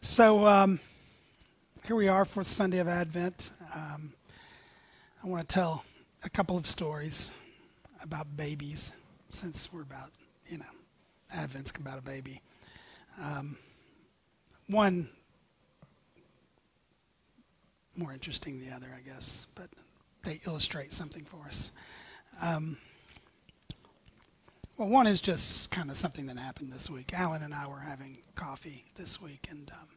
So um, here we are, fourth Sunday of Advent. Um, I want to tell a couple of stories about babies, since we're about, you know, Advent's about a baby. Um, one more interesting than the other, I guess, but they illustrate something for us. Um, well, one is just kind of something that happened this week. Alan and I were having coffee this week, and um,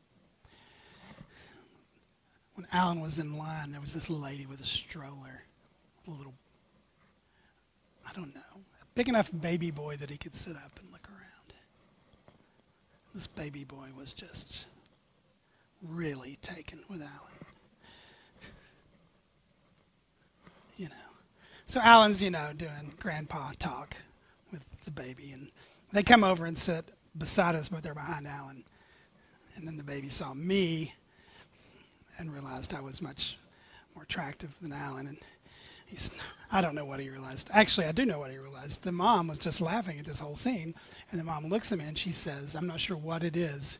when Alan was in line, there was this lady with a stroller, a little, I don't know, a big enough baby boy that he could sit up and look around. This baby boy was just really taken with Alan. you know. So Alan's, you know, doing grandpa talk the baby, and they come over and sit beside us, but they're behind Alan. And then the baby saw me and realized I was much more attractive than Alan. And he's, I don't know what he realized. Actually, I do know what he realized. The mom was just laughing at this whole scene, and the mom looks at me and she says, I'm not sure what it is,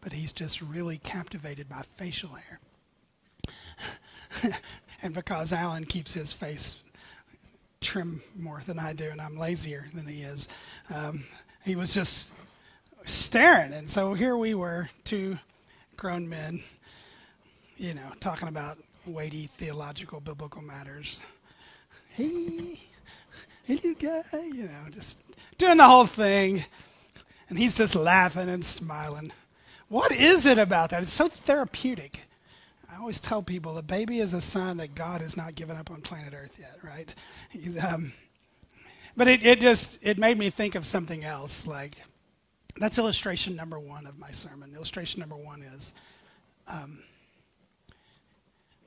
but he's just really captivated by facial hair. and because Alan keeps his face trim more than I do, and I'm lazier than he is. Um, he was just staring, and so here we were, two grown men, you know, talking about weighty theological, biblical matters. Hey, hey, little guy, you know, just doing the whole thing, and he's just laughing and smiling. What is it about that? It's so therapeutic. I always tell people the baby is a sign that God has not given up on planet Earth yet, right? Um, but it, it just it made me think of something else. Like that's illustration number one of my sermon. Illustration number one is um,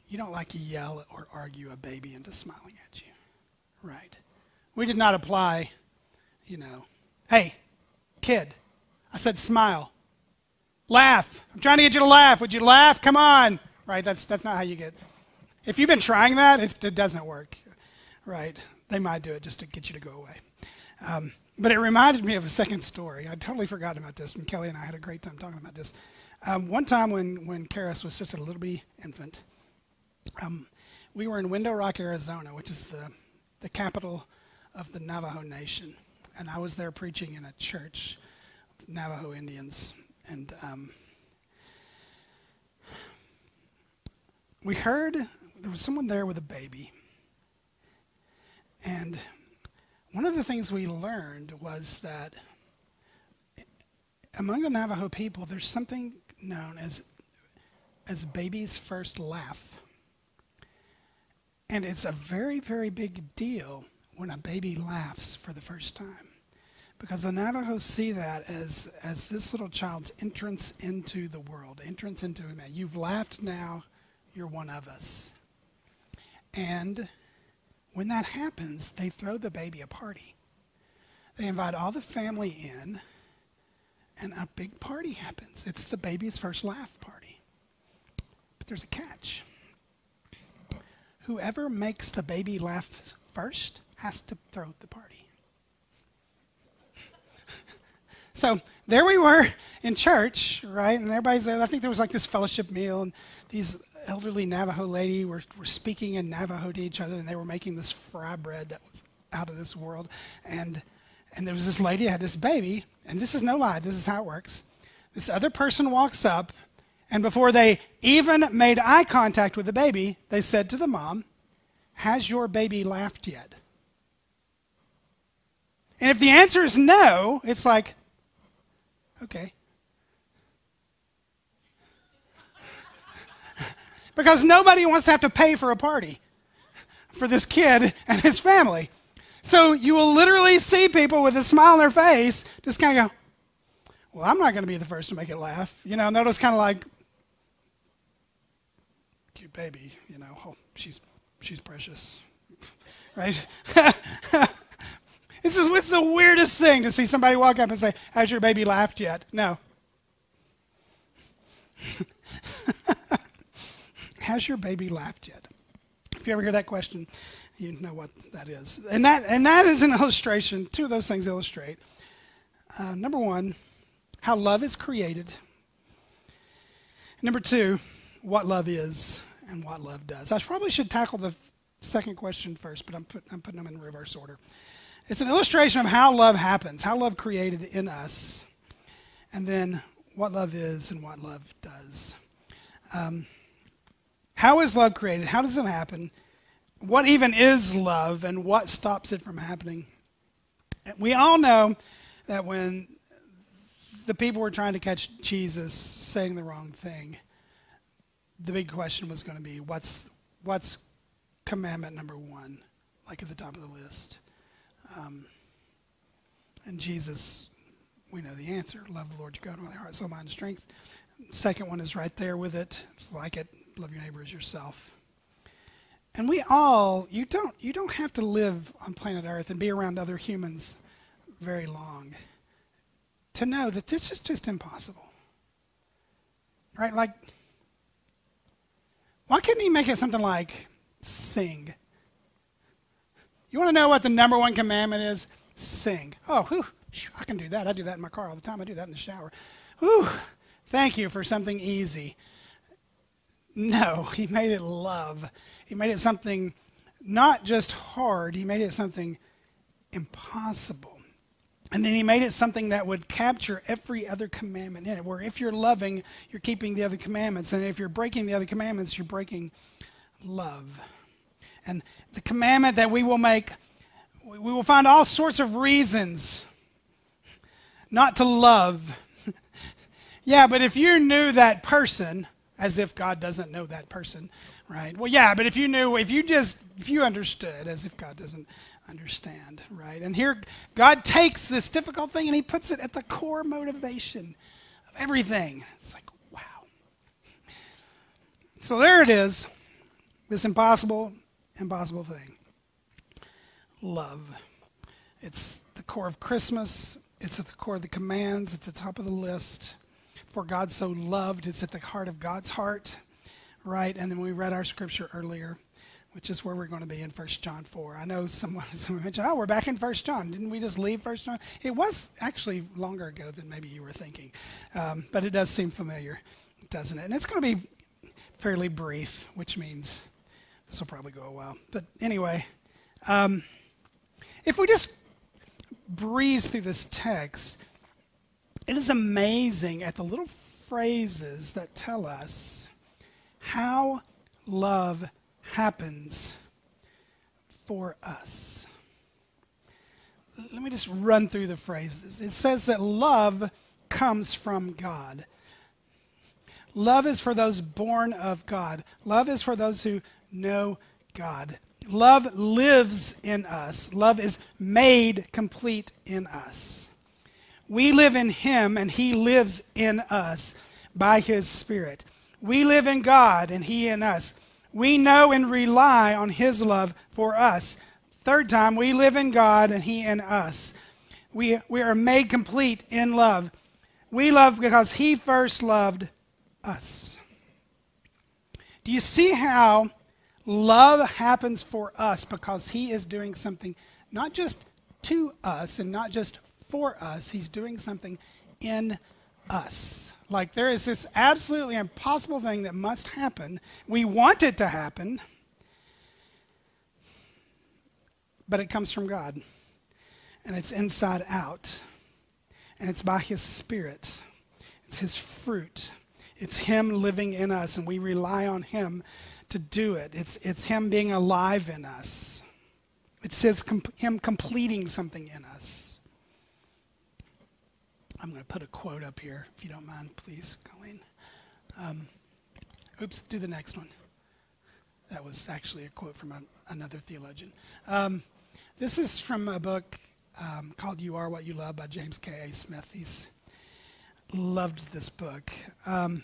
you don't like to yell or argue a baby into smiling at you, right? We did not apply, you know, hey, kid, I said smile. Laugh. I'm trying to get you to laugh. Would you laugh? Come on right? That's, that's not how you get. If you've been trying that, it doesn't work, right? They might do it just to get you to go away. Um, but it reminded me of a second story. I'd totally forgot about this, and Kelly and I had a great time talking about this. Um, one time when, when Karis was just a little bitty infant, um, we were in Window Rock, Arizona, which is the, the capital of the Navajo Nation. And I was there preaching in a church, Navajo Indians. And um, we heard there was someone there with a baby. And one of the things we learned was that among the Navajo people, there's something known as, as baby's first laugh. And it's a very, very big deal when a baby laughs for the first time. Because the Navajos see that as, as this little child's entrance into the world, entrance into a man. You've laughed now, you're one of us. And when that happens, they throw the baby a party. They invite all the family in, and a big party happens. It's the baby's first laugh party. But there's a catch. Whoever makes the baby laugh first has to throw the party. so there we were in church, right? And everybody's there. I think there was like this fellowship meal, and these elderly Navajo lady were, were speaking in Navajo to each other, and they were making this fry bread that was out of this world. And, and there was this lady had this baby, and this is no lie, this is how it works. This other person walks up, and before they even made eye contact with the baby, they said to the mom, Has your baby laughed yet? And if the answer is no, it's like, okay. Because nobody wants to have to pay for a party for this kid and his family. So you will literally see people with a smile on their face just kind of go, Well, I'm not going to be the first to make it laugh. You know, and they're just kind of like, Cute baby, you know, oh, she's, she's precious. right? this is what's the weirdest thing to see somebody walk up and say, Has your baby laughed yet? No. Has your baby laughed yet? If you ever hear that question, you know what that is. And that, and that is an illustration. Two of those things illustrate. Uh, number one, how love is created, Number two, what love is and what love does. I probably should tackle the second question first, but I'm, put, I'm putting them in reverse order. It's an illustration of how love happens, how love created in us, and then what love is and what love does. Um, how is love created? How does it happen? What even is love and what stops it from happening? We all know that when the people were trying to catch Jesus saying the wrong thing, the big question was going to be what's, what's commandment number one, like at the top of the list? Um, and Jesus, we know the answer love the Lord your God with all your heart, soul, mind, and strength. Second one is right there with it. It's like it love your neighbor as yourself. And we all, you don't, you don't have to live on planet Earth and be around other humans very long to know that this is just impossible. Right? Like, why couldn't he make it something like sing? You want to know what the number one commandment is? Sing. Oh, whew, I can do that. I do that in my car all the time. I do that in the shower. Whew, thank you for something easy. No, he made it love. He made it something not just hard, he made it something impossible. And then he made it something that would capture every other commandment in it, where if you're loving, you're keeping the other commandments. And if you're breaking the other commandments, you're breaking love. And the commandment that we will make, we will find all sorts of reasons not to love. yeah, but if you knew that person, as if God doesn't know that person, right? Well, yeah, but if you knew, if you just, if you understood, as if God doesn't understand, right? And here, God takes this difficult thing and He puts it at the core motivation of everything. It's like, wow. So there it is, this impossible, impossible thing love. It's the core of Christmas, it's at the core of the commands, at the top of the list. For God so loved, it's at the heart of God's heart, right? And then we read our scripture earlier which is where we're going to be in 1 John 4. I know someone, someone mentioned, oh, we're back in 1 John. Didn't we just leave 1 John? It was actually longer ago than maybe you were thinking, um, but it does seem familiar, doesn't it? And it's going to be fairly brief, which means this will probably go a while. But anyway, um, if we just breeze through this text, it is amazing at the little phrases that tell us how love happens for us. Let me just run through the phrases. It says that love comes from God. Love is for those born of God. Love is for those who know God. Love lives in us. Love is made complete in us. We live in Him, and He lives in us by His Spirit. We live in God, and He in us. We know and rely on His love for us. Third time, we live in God and He in us. We, we are made complete in love. We love because He first loved us. Do you see how love happens for us because He is doing something not just to us and not just for us, He's doing something in us? Like there is this absolutely impossible thing that must happen. We want it to happen, but it comes from God. And it's inside out. And it's by His Spirit. It's His fruit. It's Him living in us, and we rely on Him to do it. It's, it's Him being alive in us. It's his, Him completing something in us. I'm going to put a quote up here, if you don't mind, please, Colleen. Um, oops, do the next one. That was actually a quote from a, another theologian. Um, this is from a book um, called You Are What You Love by James K.A. Smith. He's loved this book. Um,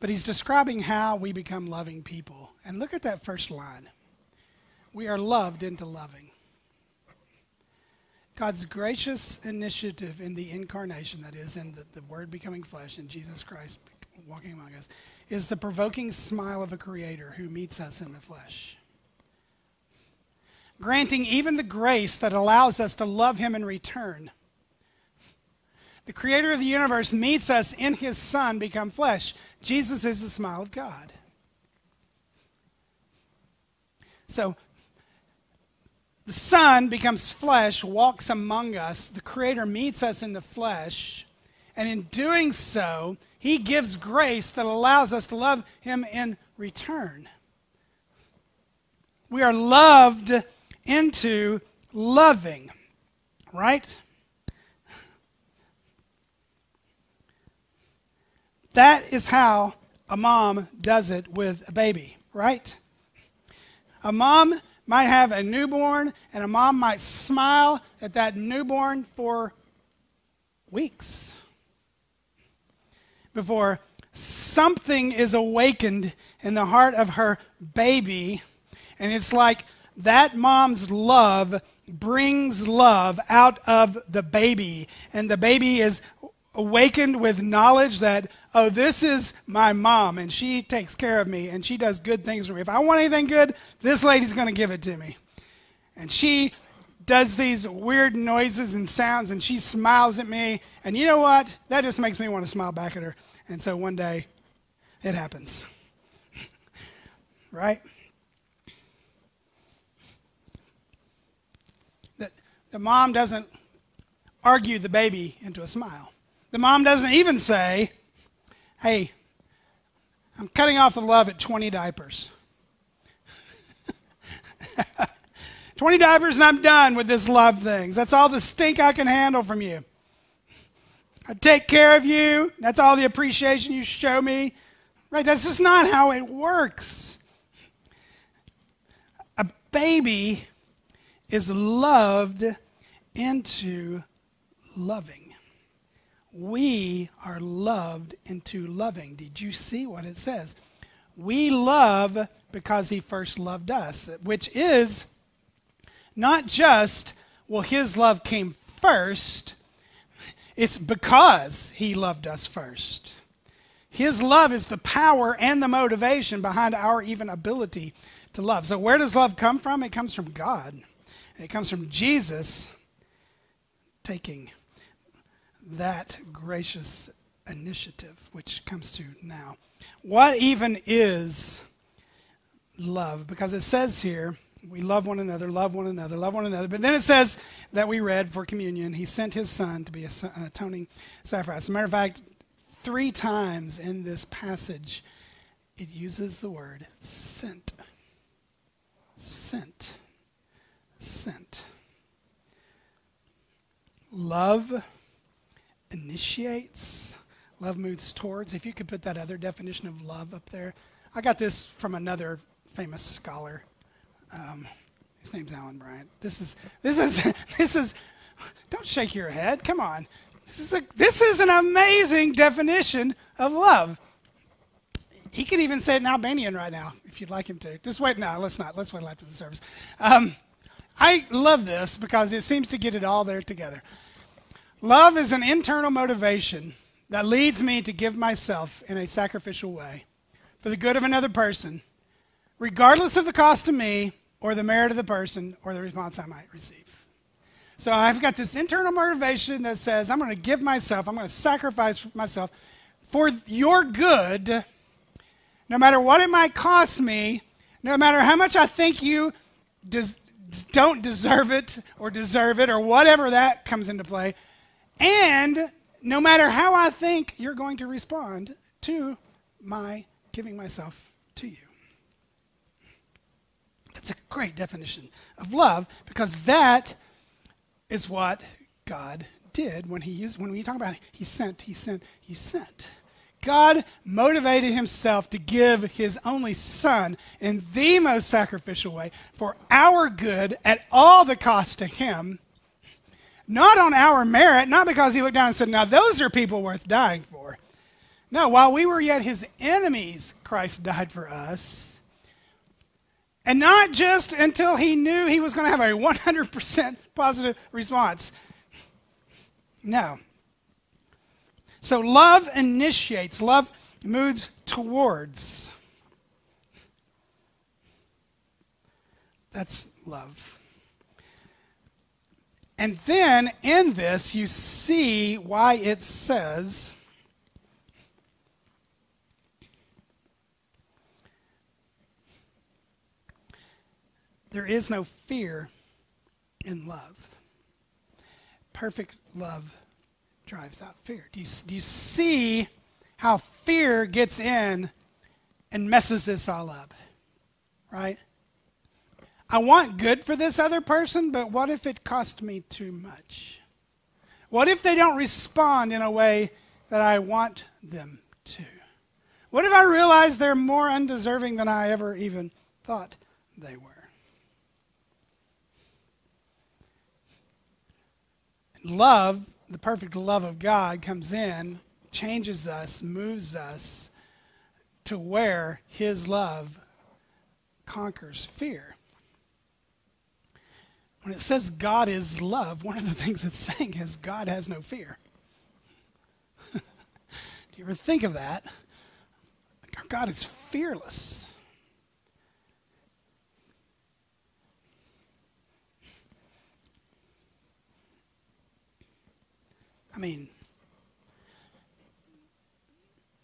but he's describing how we become loving people. And look at that first line. We are loved into loving. God's gracious initiative in the incarnation, that is, in the, the Word becoming flesh and Jesus Christ walking among us, is the provoking smile of a Creator who meets us in the flesh. Granting even the grace that allows us to love Him in return. The Creator of the universe meets us in His Son become flesh Jesus is the smile of God. So the Son becomes flesh, walks among us. The Creator meets us in the flesh. And in doing so, He gives grace that allows us to love Him in return. We are loved into loving, right? That is how a mom does it with a baby, right? A mom might have a newborn, and a mom might smile at that newborn for weeks before something is awakened in the heart of her baby. And it's like that mom's love brings love out of the baby. And the baby is awakened with knowledge that oh, this is my mom, and she takes care of me, and she does good things for me. If I want anything good, this lady's going to give it to me. And she does these weird noises and sounds, and she smiles at me. And you know what? That just makes me want to smile back at her. And so one day, it happens. right? The, the mom doesn't argue the baby into a smile. The mom doesn't even say, hey, I'm cutting off the love at 20 diapers. 20 diapers and I'm done with this love things. That's all the stink I can handle from you. I take care of you. That's all the appreciation you show me. Right? That's just not how it works. A baby is loved into loving we are loved into loving. Did you see what it says? We love because he first loved us, which is not just, well, his love came first, it's because he loved us first. His love is the power and the motivation behind our even ability to love. So, where does love come from? It comes from God. It comes from Jesus taking that gracious initiative, which comes to now. What even is love? Because it says here, we love one another, love one another, love one another. But then it says that we read for communion, he sent his son to be an atoning sacrifice. As a matter of fact, three times in this passage, it uses the word sent. Sent. Sent. Love initiates, love moves towards. If you could put that other definition of love up there. I got this from another famous scholar. Um, his name's Alan Bryant. This is this is this is. Don't shake your head. Come on. This is a this is an amazing definition of love. He could even say it in Albanian right now if you'd like him to. Just wait. No, let's not. Let's wait after the service. Um, I love this because it seems to get it all there together. Love is an internal motivation that leads me to give myself in a sacrificial way for the good of another person, regardless of the cost to me or the merit of the person or the response I might receive. So I've got this internal motivation that says, I'm going to give myself, I'm going to sacrifice myself for your good, no matter what it might cost me, no matter how much I think you des- don't deserve it or deserve it or whatever that comes into play. And no matter how I think you're going to respond to my giving myself to you. That's a great definition of love because that is what God did when he used when we talk about it, he sent, he sent, he sent. God motivated himself to give his only son in the most sacrificial way for our good at all the cost to him not on our merit, not because he looked down and said, Now those are people worth dying for. No, while we were yet his enemies, Christ died for us. And not just until he knew he was going to have a 100% positive response. No. So love initiates, love moves towards. That's love. And then in this, you see why it says, There is no fear in love. Perfect love drives out fear. Do you, do you see how fear gets in and messes this all up? Right? I want good for this other person, but what if it cost me too much? What if they don't respond in a way that I want them to? What if I realize they're more undeserving than I ever even thought they were? Love, the perfect love of God, comes in, changes us, moves us to where His love conquers fear. When it says God is love, one of the things it's saying is God has no fear. Do you ever think of that? Our God is fearless. I mean,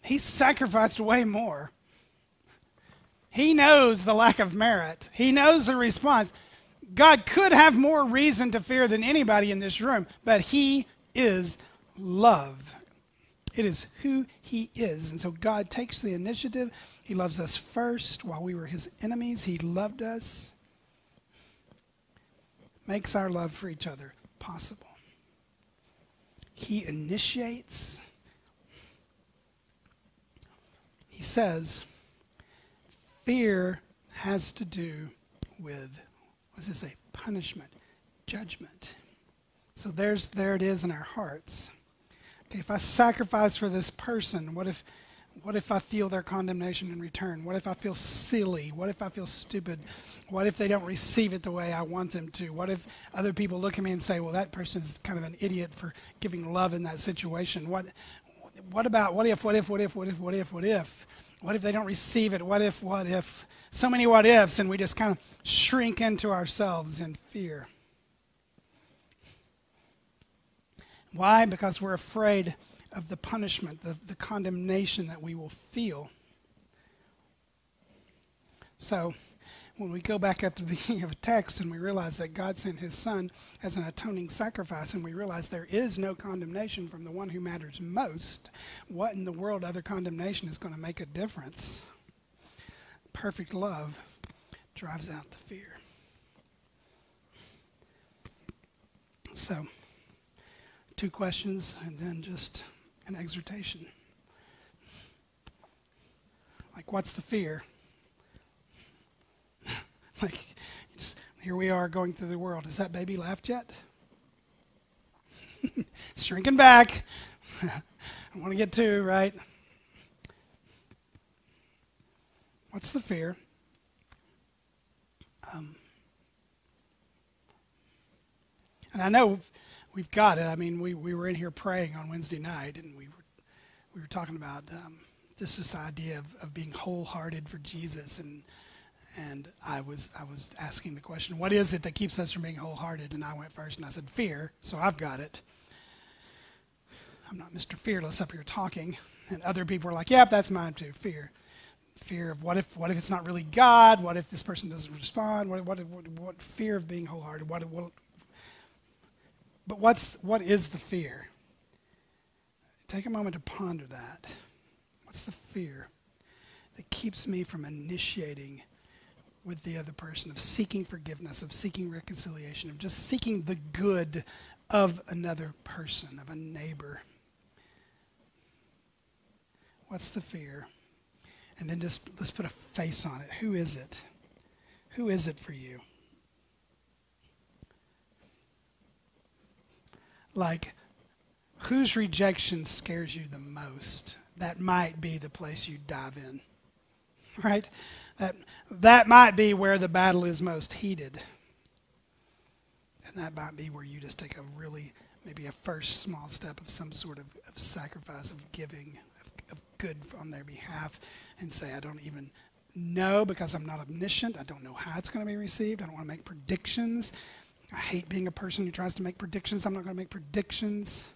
he sacrificed way more. He knows the lack of merit. He knows the response. God could have more reason to fear than anybody in this room, but He is love. It is who He is. And so God takes the initiative. He loves us first while we were His enemies. He loved us, makes our love for each other possible. He initiates. He says, fear has to do with does it say? Punishment, judgment. So there's there it is in our hearts. Okay, if I sacrifice for this person, what if what if I feel their condemnation in return? What if I feel silly? What if I feel stupid? What if they don't receive it the way I want them to? What if other people look at me and say, "Well, that person's kind of an idiot for giving love in that situation"? What what about what if what if what if what if what if what if? What if they don't receive it? What if what if? So many what ifs, and we just kind of shrink into ourselves in fear. Why? Because we're afraid of the punishment, the, the condemnation that we will feel. So, when we go back up to the beginning of a text and we realize that God sent his son as an atoning sacrifice and we realize there is no condemnation from the one who matters most, what in the world other condemnation is going to make a difference? Perfect love drives out the fear. So, two questions and then just an exhortation. Like, what's the fear? like, here we are going through the world. Has that baby laughed yet? Shrinking back. I want to get two, right? What's the fear? Um, and I know we've got it. I mean, we, we were in here praying on Wednesday night, and we were, we were talking about um, this idea of, of being wholehearted for Jesus. And, and I was, I was asking the question, what is it that keeps us from being wholehearted? And I went first, and I said, fear. So I've got it. I'm not Mr. Fearless up here talking. And other people were like, yep, that's mine too, fear fear of what if what if it's not really God? What if this person doesn't respond? What what what, what fear of being wholehearted? What, what but what's what is the fear? Take a moment to ponder that. What's the fear that keeps me from initiating with the other person, of seeking forgiveness, of seeking reconciliation, of just seeking the good of another person, of a neighbor? What's the fear? And then just let's put a face on it. Who is it? Who is it for you? Like, whose rejection scares you the most? That might be the place you dive in. Right? That, that might be where the battle is most heated. And that might be where you just take a really, maybe a first small step of some sort of, of sacrifice, of giving, of, good on their behalf and say, I don't even know because I'm not omniscient. I don't know how it's going to be received. I don't want to make predictions. I hate being a person who tries to make predictions. I'm not going to make predictions.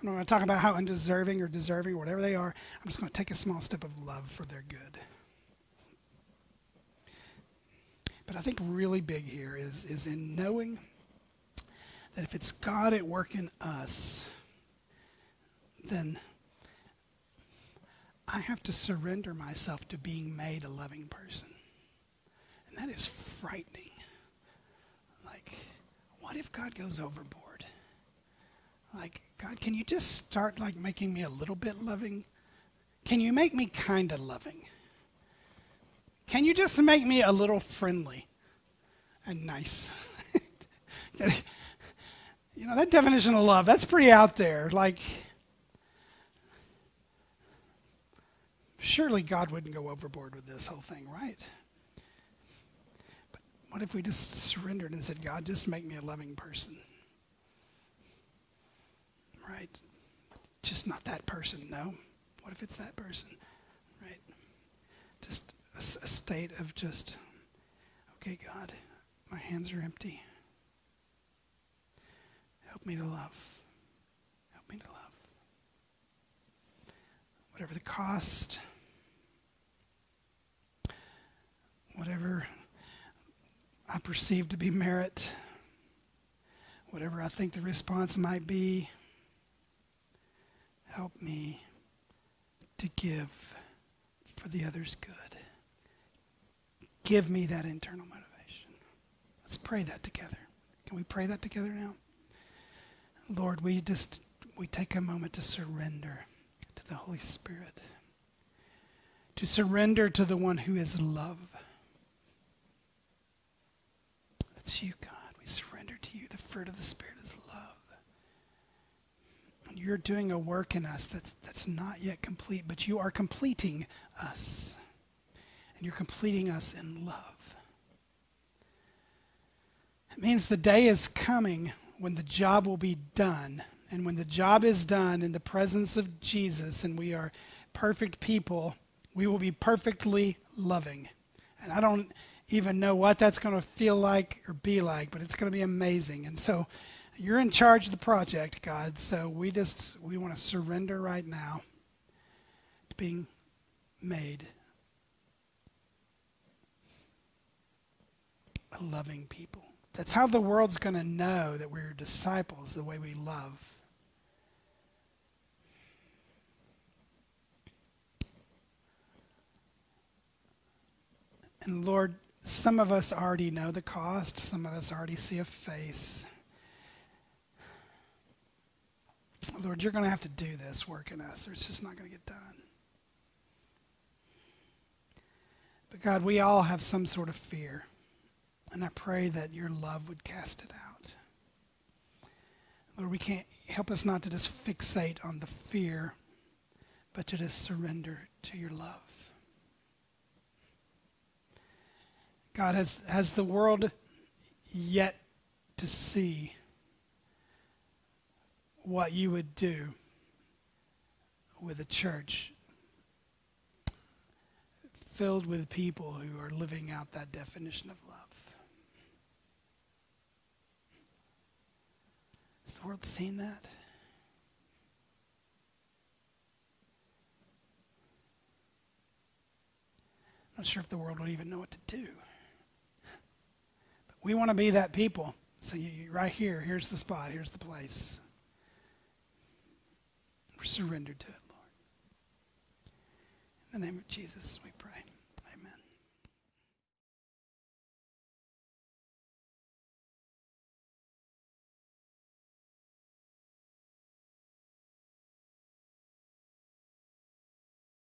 I'm not going to talk about how undeserving or deserving or whatever they are. I'm just going to take a small step of love for their good. But I think really big here is, is in knowing that if it's God at work in us, then I have to surrender myself to being made a loving person. And that is frightening. Like, what if God goes overboard? Like, God, can you just start like making me a little bit loving? Can you make me kind of loving? Can you just make me a little friendly and nice? you know, that definition of love, that's pretty out there. Like, surely God wouldn't go overboard with this whole thing, right? But what if we just surrendered and said, God, just make me a loving person? Right? Just not that person, no. What if it's that person? Right? Just a, a state of just, okay, God, my hands are empty. Help me to love. Help me to love. Whatever the cost, whatever I perceive to be merit, whatever I think the response might be, help me to give for the other's good. Give me that internal motivation. Let's pray that together. Can we pray that together now? Lord, we just we take a moment to surrender to the Holy Spirit. To surrender to the one who is love. That's you, God. We surrender to you. The fruit of the Spirit is love. And you're doing a work in us that's, that's not yet complete, but you are completing us. And you're completing us in love. It means the day is coming when the job will be done. And when the job is done in the presence of Jesus and we are perfect people, we will be perfectly loving. And I don't even know what that's going to feel like or be like, but it's going to be amazing. And so you're in charge of the project, God. So we just we want to surrender right now to being made a loving people. That's how the world's going to know that we're disciples, the way we love. And Lord, some of us already know the cost, some of us already see a face. Lord, you're going to have to do this work in us, or it's just not going to get done. But God, we all have some sort of fear. And I pray that your love would cast it out. Lord, we can't help us not to just fixate on the fear, but to just surrender to your love. God, has, has the world yet to see what you would do with a church filled with people who are living out that definition of love? Has the world seen that? I'm not sure if the world would even know what to do. We want to be that people. So you, you, right here, here's the spot, here's the place. We're surrendered to it, Lord. In the name of Jesus, we pray.